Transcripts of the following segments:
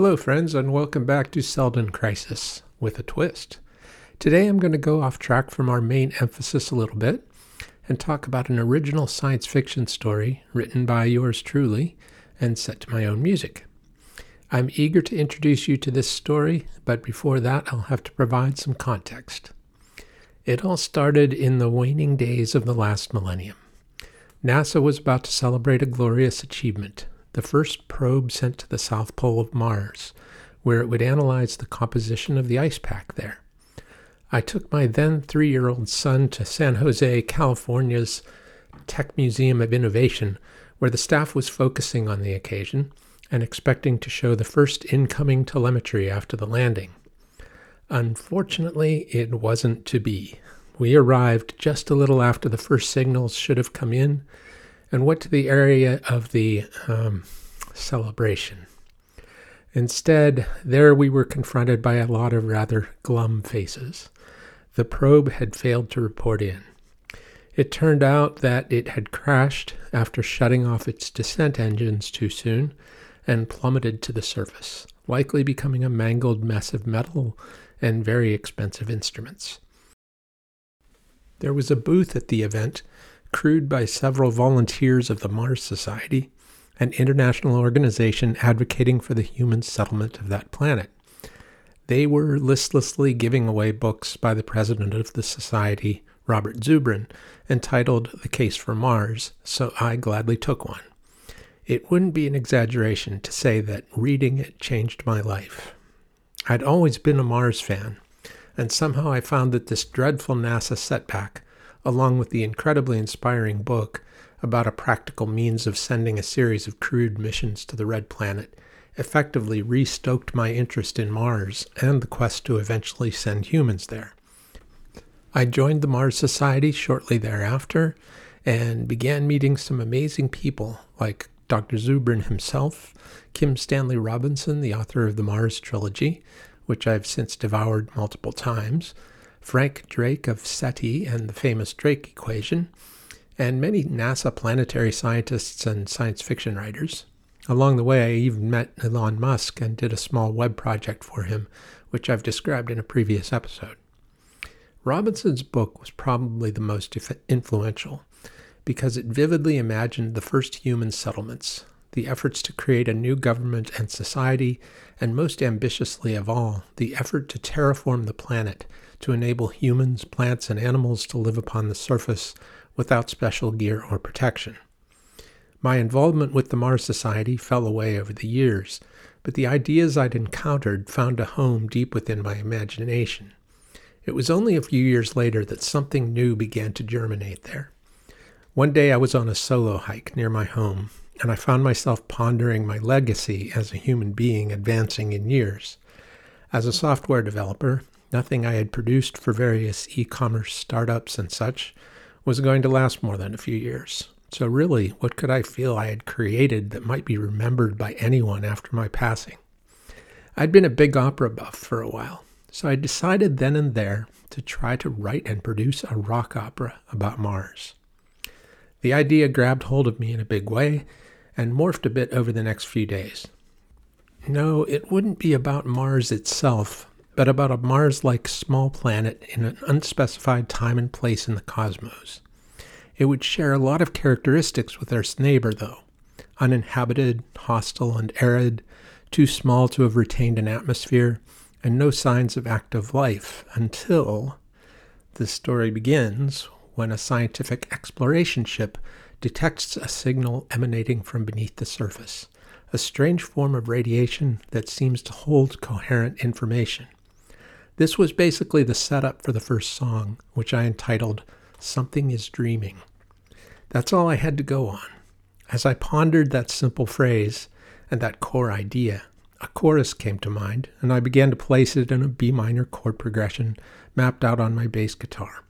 Hello, friends, and welcome back to Seldon Crisis with a twist. Today I'm going to go off track from our main emphasis a little bit and talk about an original science fiction story written by yours truly and set to my own music. I'm eager to introduce you to this story, but before that, I'll have to provide some context. It all started in the waning days of the last millennium. NASA was about to celebrate a glorious achievement the first probe sent to the South Pole of Mars, where it would analyze the composition of the ice pack there. I took my then three year old son to San Jose, California's Tech Museum of Innovation, where the staff was focusing on the occasion and expecting to show the first incoming telemetry after the landing. Unfortunately, it wasn't to be. We arrived just a little after the first signals should have come in and went to the area of the um, celebration. Instead, there we were confronted by a lot of rather glum faces. The probe had failed to report in. It turned out that it had crashed after shutting off its descent engines too soon and plummeted to the surface, likely becoming a mangled mess of metal and very expensive instruments. There was a booth at the event, crewed by several volunteers of the Mars Society, an international organization advocating for the human settlement of that planet. They were listlessly giving away books by the president of the society, Robert Zubrin, entitled The Case for Mars, so I gladly took one. It wouldn't be an exaggeration to say that reading it changed my life. I'd always been a Mars fan, and somehow I found that this dreadful NASA setback, along with the incredibly inspiring book about a practical means of sending a series of crewed missions to the Red Planet, effectively restoked my interest in Mars and the quest to eventually send humans there. I joined the Mars Society shortly thereafter and began meeting some amazing people like Dr. Zubrin himself, Kim Stanley Robinson, the author of the Mars trilogy, which I've since devoured multiple times, Frank Drake of SETI and the famous Drake equation, and many NASA planetary scientists and science fiction writers. Along the way, I even met Elon Musk and did a small web project for him, which I've described in a previous episode. Robinson's book was probably the most influential because it vividly imagined the first human settlements, the efforts to create a new government and society, and most ambitiously of all, the effort to terraform the planet to enable humans, plants, and animals to live upon the surface without special gear or protection. My involvement with the Mars Society fell away over the years, but the ideas I'd encountered found a home deep within my imagination. It was only a few years later that something new began to germinate there. One day I was on a solo hike near my home, and I found myself pondering my legacy as a human being advancing in years. As a software developer, nothing I had produced for various e commerce startups and such was going to last more than a few years. So, really, what could I feel I had created that might be remembered by anyone after my passing? I'd been a big opera buff for a while, so I decided then and there to try to write and produce a rock opera about Mars. The idea grabbed hold of me in a big way and morphed a bit over the next few days. No, it wouldn't be about Mars itself, but about a Mars like small planet in an unspecified time and place in the cosmos. It would share a lot of characteristics with our neighbor, though uninhabited, hostile, and arid, too small to have retained an atmosphere, and no signs of active life until the story begins when a scientific exploration ship detects a signal emanating from beneath the surface, a strange form of radiation that seems to hold coherent information. This was basically the setup for the first song, which I entitled Something is Dreaming. That's all I had to go on. As I pondered that simple phrase and that core idea, a chorus came to mind, and I began to place it in a B minor chord progression mapped out on my bass guitar.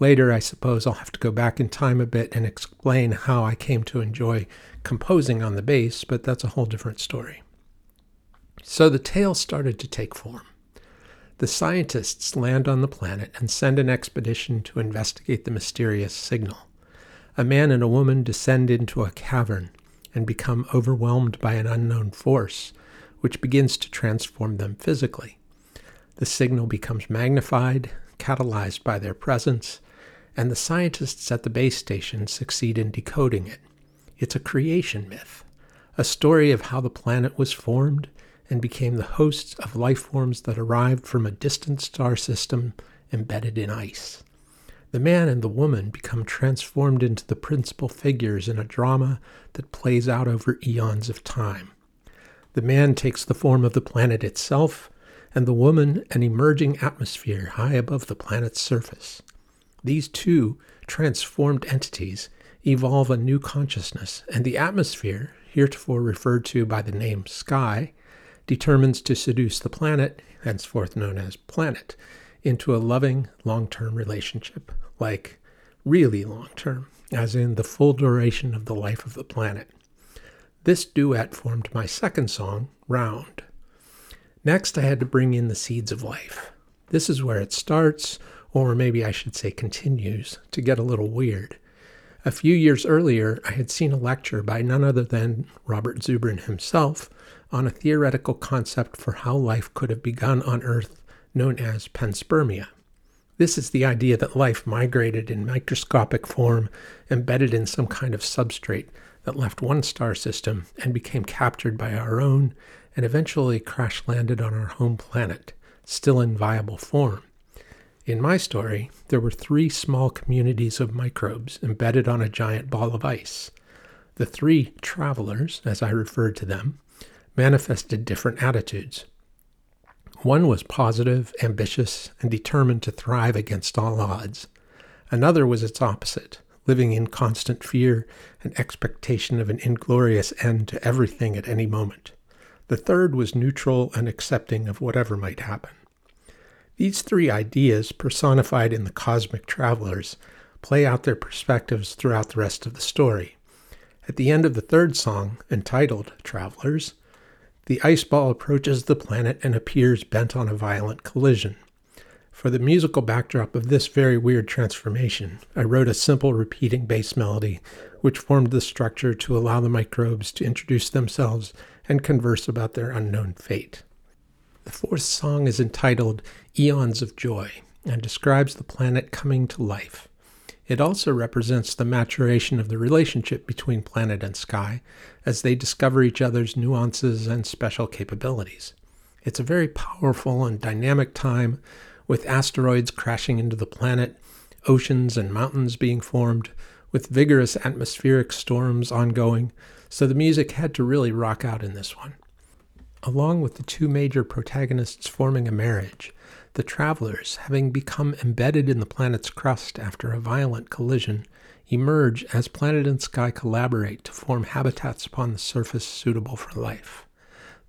Later, I suppose I'll have to go back in time a bit and explain how I came to enjoy composing on the bass, but that's a whole different story. So the tale started to take form. The scientists land on the planet and send an expedition to investigate the mysterious signal. A man and a woman descend into a cavern and become overwhelmed by an unknown force, which begins to transform them physically. The signal becomes magnified, catalyzed by their presence, and the scientists at the base station succeed in decoding it. It's a creation myth, a story of how the planet was formed and became the host of life forms that arrived from a distant star system embedded in ice. The man and the woman become transformed into the principal figures in a drama that plays out over eons of time. The man takes the form of the planet itself, and the woman an emerging atmosphere high above the planet's surface. These two transformed entities evolve a new consciousness, and the atmosphere, heretofore referred to by the name sky, determines to seduce the planet, henceforth known as planet, into a loving long term relationship, like really long term, as in the full duration of the life of the planet. This duet formed my second song, Round. Next, I had to bring in the seeds of life. This is where it starts, or maybe I should say continues, to get a little weird. A few years earlier, I had seen a lecture by none other than Robert Zubrin himself on a theoretical concept for how life could have begun on Earth known as panspermia. This is the idea that life migrated in microscopic form, embedded in some kind of substrate that left one star system and became captured by our own and eventually crash landed on our home planet, still in viable form. In my story, there were three small communities of microbes embedded on a giant ball of ice. The three travelers, as I referred to them, manifested different attitudes. One was positive, ambitious, and determined to thrive against all odds. Another was its opposite, living in constant fear and expectation of an inglorious end to everything at any moment. The third was neutral and accepting of whatever might happen. These three ideas, personified in the cosmic travelers, play out their perspectives throughout the rest of the story. At the end of the third song, entitled Travelers, the ice ball approaches the planet and appears bent on a violent collision. For the musical backdrop of this very weird transformation, I wrote a simple repeating bass melody, which formed the structure to allow the microbes to introduce themselves and converse about their unknown fate. The fourth song is entitled Eons of Joy and describes the planet coming to life. It also represents the maturation of the relationship between planet and sky as they discover each other's nuances and special capabilities. It's a very powerful and dynamic time with asteroids crashing into the planet, oceans and mountains being formed, with vigorous atmospheric storms ongoing, so the music had to really rock out in this one. Along with the two major protagonists forming a marriage, the travelers, having become embedded in the planet's crust after a violent collision, emerge as planet and sky collaborate to form habitats upon the surface suitable for life.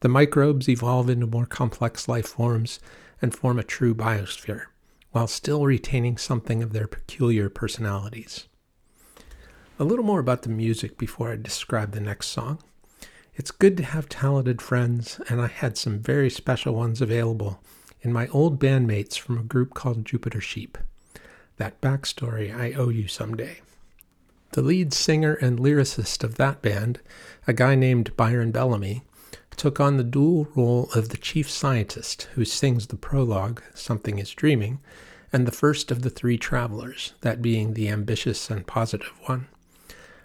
The microbes evolve into more complex life forms and form a true biosphere, while still retaining something of their peculiar personalities. A little more about the music before I describe the next song. It's good to have talented friends, and I had some very special ones available in my old bandmates from a group called Jupiter Sheep. That backstory I owe you someday. The lead singer and lyricist of that band, a guy named Byron Bellamy, took on the dual role of the chief scientist who sings the prologue, Something is Dreaming, and the first of the three travelers, that being the ambitious and positive one.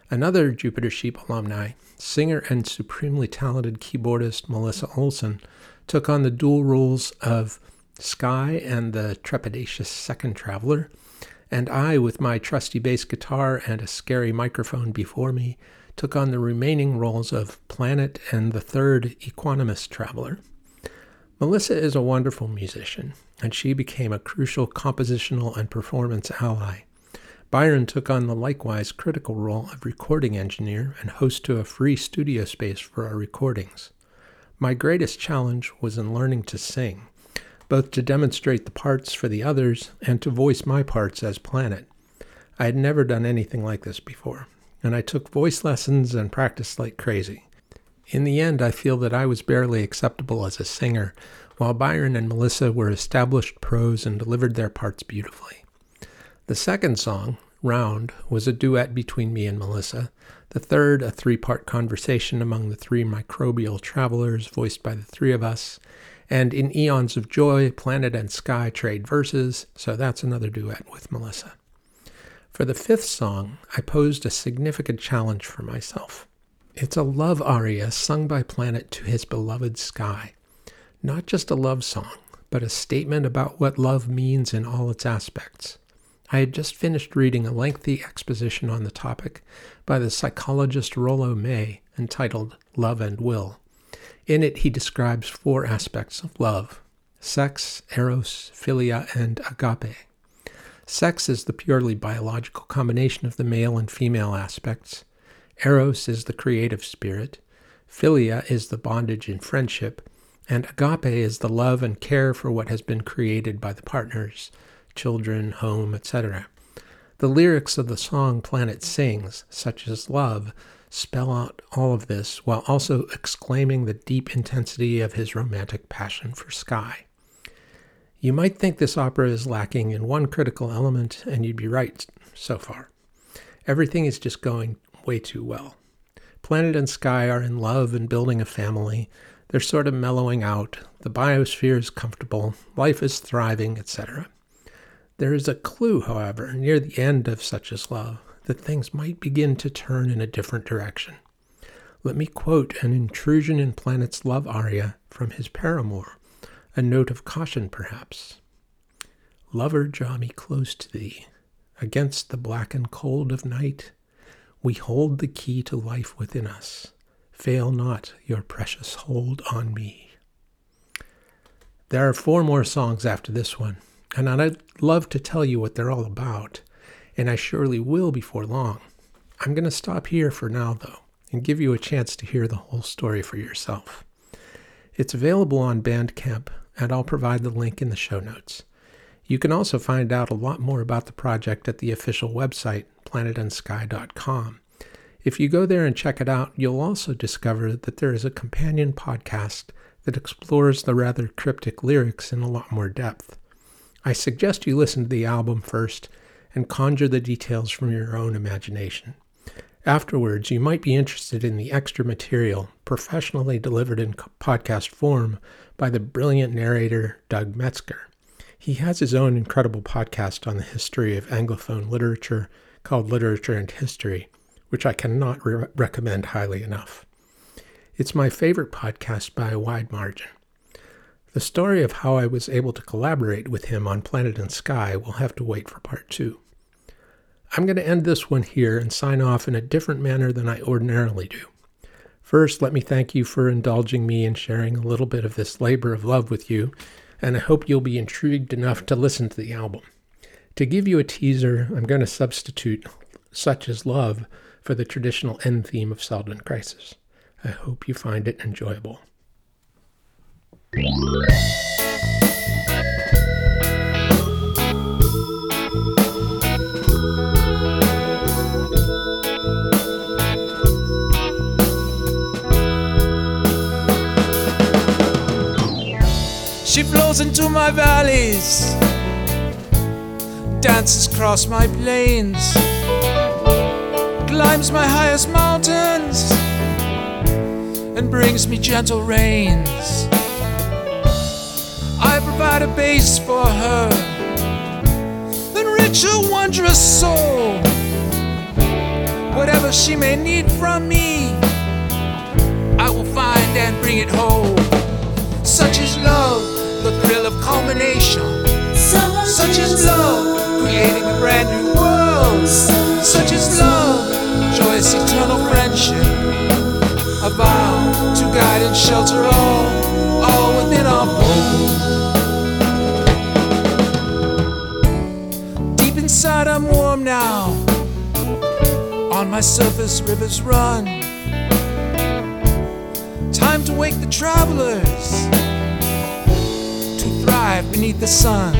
Another Jupiter Sheep alumni, singer and supremely talented keyboardist Melissa Olson, took on the dual roles of Sky and the trepidatious second traveler, and I, with my trusty bass guitar and a scary microphone before me, took on the remaining roles of Planet and the third equanimous traveler. Melissa is a wonderful musician, and she became a crucial compositional and performance ally. Byron took on the likewise critical role of recording engineer and host to a free studio space for our recordings. My greatest challenge was in learning to sing, both to demonstrate the parts for the others and to voice my parts as Planet. I had never done anything like this before, and I took voice lessons and practiced like crazy. In the end, I feel that I was barely acceptable as a singer, while Byron and Melissa were established pros and delivered their parts beautifully. The second song, round was a duet between me and Melissa. The third, a three part conversation among the three microbial travelers voiced by the three of us. And in Eons of Joy, Planet and Sky trade verses, so that's another duet with Melissa. For the fifth song, I posed a significant challenge for myself. It's a love aria sung by Planet to his beloved Sky. Not just a love song, but a statement about what love means in all its aspects. I had just finished reading a lengthy exposition on the topic by the psychologist Rollo May entitled Love and Will. In it, he describes four aspects of love sex, eros, philia, and agape. Sex is the purely biological combination of the male and female aspects. Eros is the creative spirit. Philia is the bondage in friendship. And agape is the love and care for what has been created by the partners, children, home, etc. The lyrics of the song Planet Sings, such is love, spell out all of this while also exclaiming the deep intensity of his romantic passion for Sky. You might think this opera is lacking in one critical element, and you'd be right so far. Everything is just going way too well. Planet and Sky are in love and building a family. They're sort of mellowing out. The biosphere is comfortable. Life is thriving, etc. There is a clue, however, near the end of Such Is Love, that things might begin to turn in a different direction. Let me quote an intrusion in Planet's love aria from his paramour, a note of caution, perhaps. Lover, draw me close to thee. Against the black and cold of night, we hold the key to life within us. Fail not your precious hold on me. There are four more songs after this one, and I'd love to tell you what they're all about, and I surely will before long. I'm going to stop here for now, though, and give you a chance to hear the whole story for yourself. It's available on Bandcamp and I'll provide the link in the show notes. You can also find out a lot more about the project at the official website, planetandsky.com. If you go there and check it out, you'll also discover that there is a companion podcast that explores the rather cryptic lyrics in a lot more depth. I suggest you listen to the album first and conjure the details from your own imagination. Afterwards, you might be interested in the extra material professionally delivered in podcast form by the brilliant narrator Doug Metzger. He has his own incredible podcast on the history of Anglophone literature called Literature and History, which I cannot re- recommend highly enough. It's my favorite podcast by a wide margin. The story of how I was able to collaborate with him on Planet and Sky will have to wait for part two. I'm going to end this one here and sign off in a different manner than I ordinarily do. First, let me thank you for indulging me in sharing a little bit of this labor of love with you, and I hope you'll be intrigued enough to listen to the album. To give you a teaser, I'm going to substitute Such Is Love for the traditional end theme of Seldon Crisis. I hope you find it enjoyable. She flows into my valleys, dances across my plains, climbs my highest mountains, and brings me gentle rains. Provide a base for her, enrich her wondrous soul. Whatever she may need from me, I will find and bring it home. Such is love the thrill of culmination. Such is love, creating a brand new world. Such is love, joyous eternal friendship. A vow to guide and shelter all Inside, I'm warm now. On my surface, rivers run. Time to wake the travelers to thrive beneath the sun.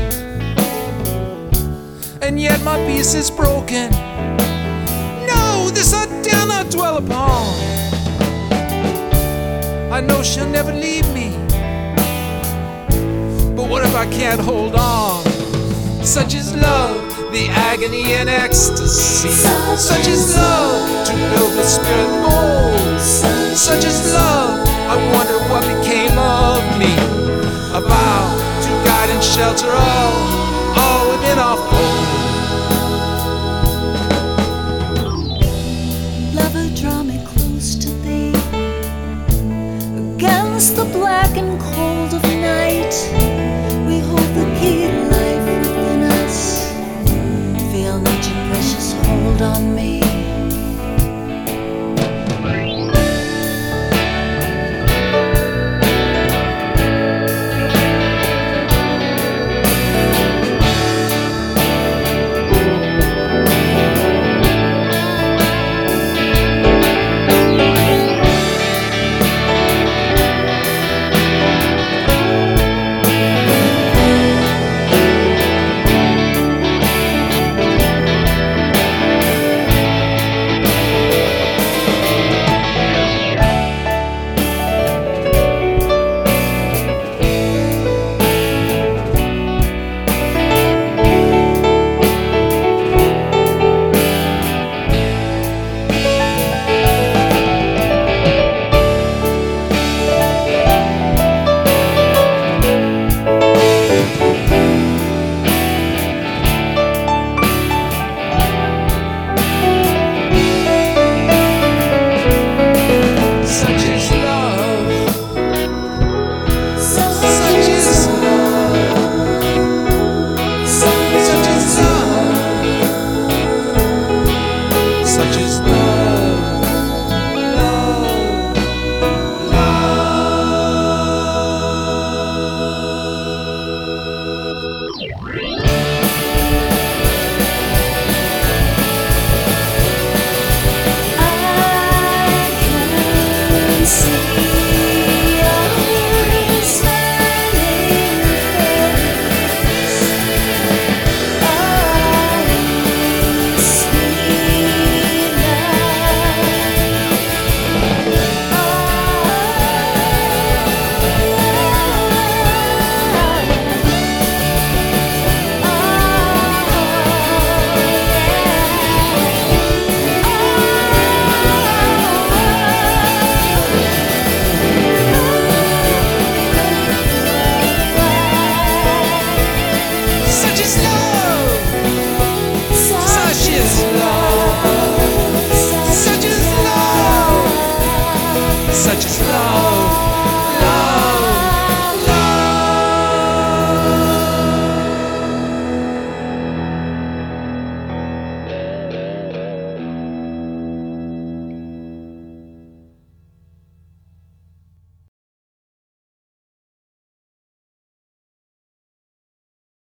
And yet my peace is broken. No, this I dare not dwell upon. I know she'll never leave me. But what if I can't hold on? Such is love, the agony and ecstasy. Such is love to build the spirit mold. Such is love. I wonder what became of me. A vow to guide and shelter all, all within our fold. Lover, draw me close to thee against the black and cold of